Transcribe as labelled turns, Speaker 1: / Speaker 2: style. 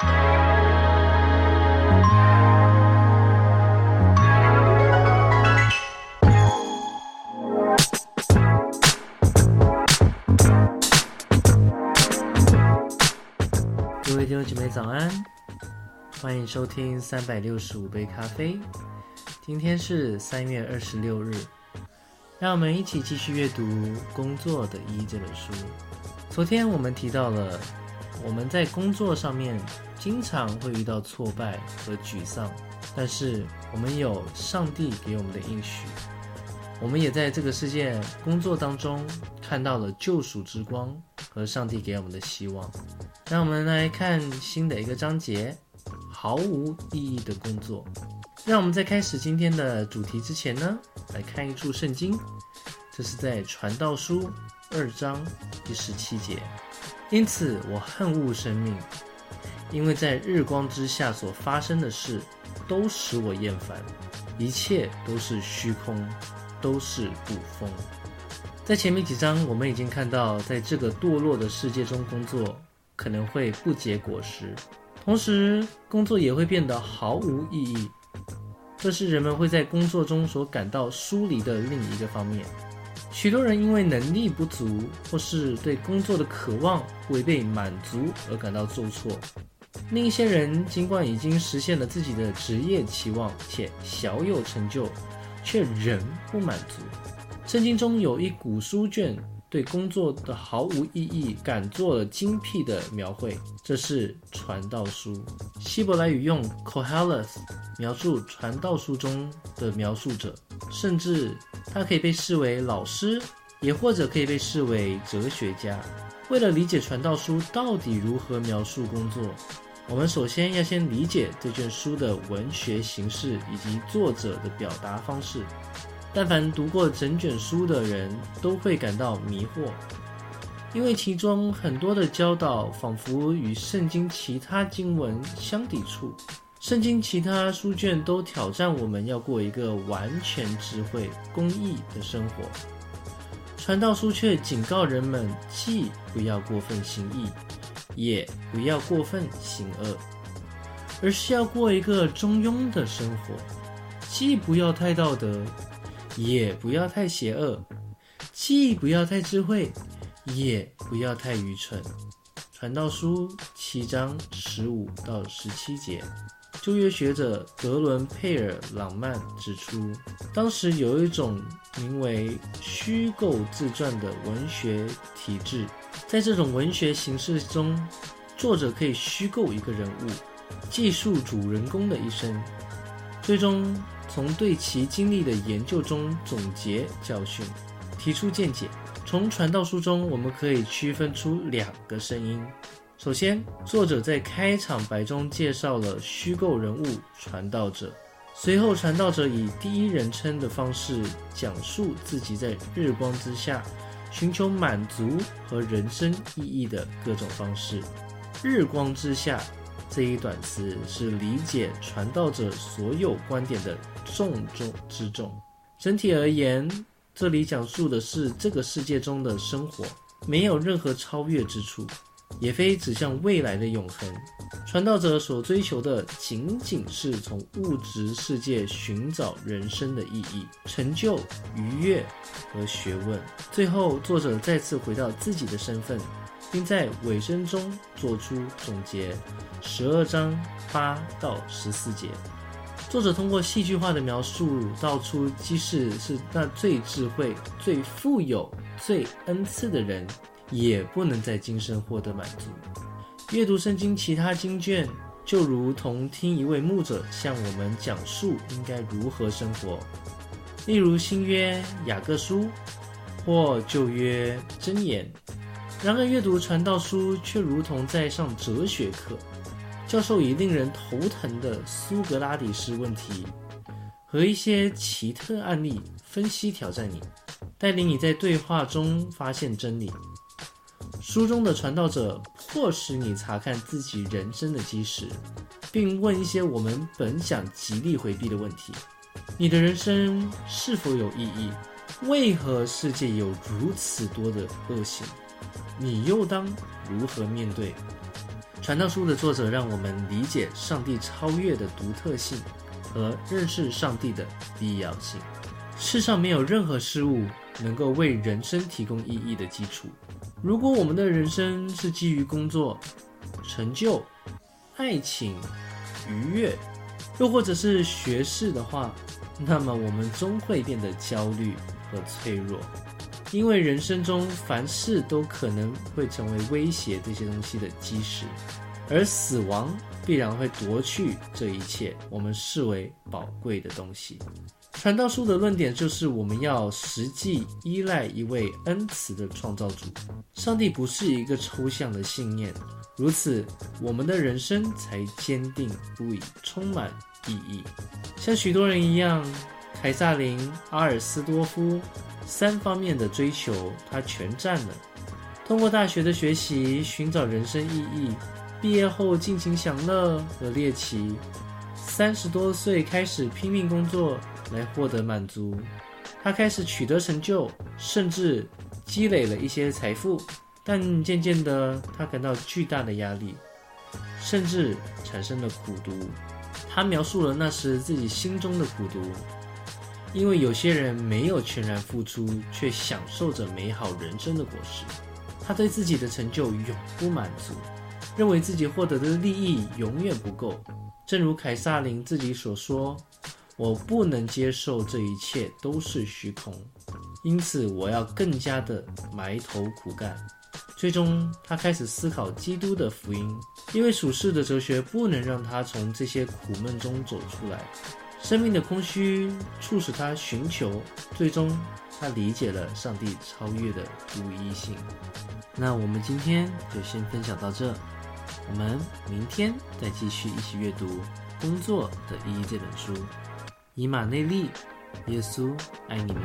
Speaker 1: 各位弟兄姐妹早安，欢迎收听三百六十五杯咖啡。今天是三月二十六日，让我们一起继续阅读《工作的一》这本书。昨天我们提到了我们在工作上面经常会遇到挫败和沮丧，但是我们有上帝给我们的应许，我们也在这个世界工作当中看到了救赎之光和上帝给我们的希望。让我们来看新的一个章节：毫无意义的工作。让我们在开始今天的主题之前呢，来看一处圣经，这是在传道书二章第十七节。因此我恨恶生命，因为在日光之下所发生的事，都使我厌烦，一切都是虚空，都是不风。在前面几章，我们已经看到，在这个堕落的世界中工作。可能会不结果实，同时工作也会变得毫无意义。这是人们会在工作中所感到疏离的另一个方面。许多人因为能力不足，或是对工作的渴望未被满足而感到受挫。另一些人尽管已经实现了自己的职业期望，且小有成就，却仍不满足。圣经中有一古书卷。对工作的毫无意义，敢做了精辟的描绘。这是传道书，希伯来语用 Koheles 描述传道书中的描述者，甚至他可以被视为老师，也或者可以被视为哲学家。为了理解传道书到底如何描述工作，我们首先要先理解这卷书的文学形式以及作者的表达方式。但凡读过整卷书的人都会感到迷惑，因为其中很多的教导仿佛与圣经其他经文相抵触。圣经其他书卷都挑战我们要过一个完全智慧、公义的生活，传道书却警告人们，既不要过分行义，也不要过分行恶，而是要过一个中庸的生活，既不要太道德。也不要太邪恶，既不要太智慧，也不要太愚蠢。传道书七章十五到十七节，旧约学者格伦佩尔朗曼指出，当时有一种名为虚构自传的文学体制，在这种文学形式中，作者可以虚构一个人物，记述主人公的一生，最终。从对其经历的研究中总结教训，提出见解。从传道书中，我们可以区分出两个声音。首先，作者在开场白中介绍了虚构人物传道者，随后传道者以第一人称的方式讲述自己在日光之下寻求满足和人生意义的各种方式。日光之下。这一短词是理解传道者所有观点的重中之重。整体而言，这里讲述的是这个世界中的生活，没有任何超越之处，也非指向未来的永恒。传道者所追求的仅仅是从物质世界寻找人生的意义、成就、愉悦和学问。最后，作者再次回到自己的身份。并在尾声中做出总结，十二章八到十四节，作者通过戏剧化的描述道出，即使是那最智慧、最富有、最恩赐的人，也不能在今生获得满足。阅读圣经其他经卷，就如同听一位牧者向我们讲述应该如何生活，例如新约雅各书或旧约箴言。然而，阅读传道书却如同在上哲学课。教授以令人头疼的苏格拉底式问题和一些奇特案例分析挑战你，带领你在对话中发现真理。书中的传道者迫使你查看自己人生的基石，并问一些我们本想极力回避的问题：你的人生是否有意义？为何世界有如此多的恶行？你又当如何面对？传道书的作者让我们理解上帝超越的独特性和认识上帝的必要性。世上没有任何事物能够为人生提供意义的基础。如果我们的人生是基于工作、成就、爱情、愉悦，又或者是学士的话，那么我们终会变得焦虑和脆弱。因为人生中凡事都可能会成为威胁这些东西的基石，而死亡必然会夺去这一切我们视为宝贵的东西。传道书的论点就是，我们要实际依赖一位恩慈的创造主。上帝不是一个抽象的信念，如此我们的人生才坚定不移，充满意义。像许多人一样，凯撒琳、阿尔斯多夫。三方面的追求，他全占了。通过大学的学习，寻找人生意义；毕业后尽情享乐和猎奇；三十多岁开始拼命工作来获得满足。他开始取得成就，甚至积累了一些财富。但渐渐的，他感到巨大的压力，甚至产生了苦读。他描述了那时自己心中的苦读。因为有些人没有全然付出，却享受着美好人生的果实，他对自己的成就永不满足，认为自己获得的利益永远不够。正如凯撒琳自己所说：“我不能接受这一切都是虚空，因此我要更加的埋头苦干。”最终，他开始思考基督的福音，因为属世的哲学不能让他从这些苦闷中走出来。生命的空虚促使他寻求，最终他理解了上帝超越的独一性。那我们今天就先分享到这，我们明天再继续一起阅读《工作的意义》这本书。以马内利，耶稣爱你们。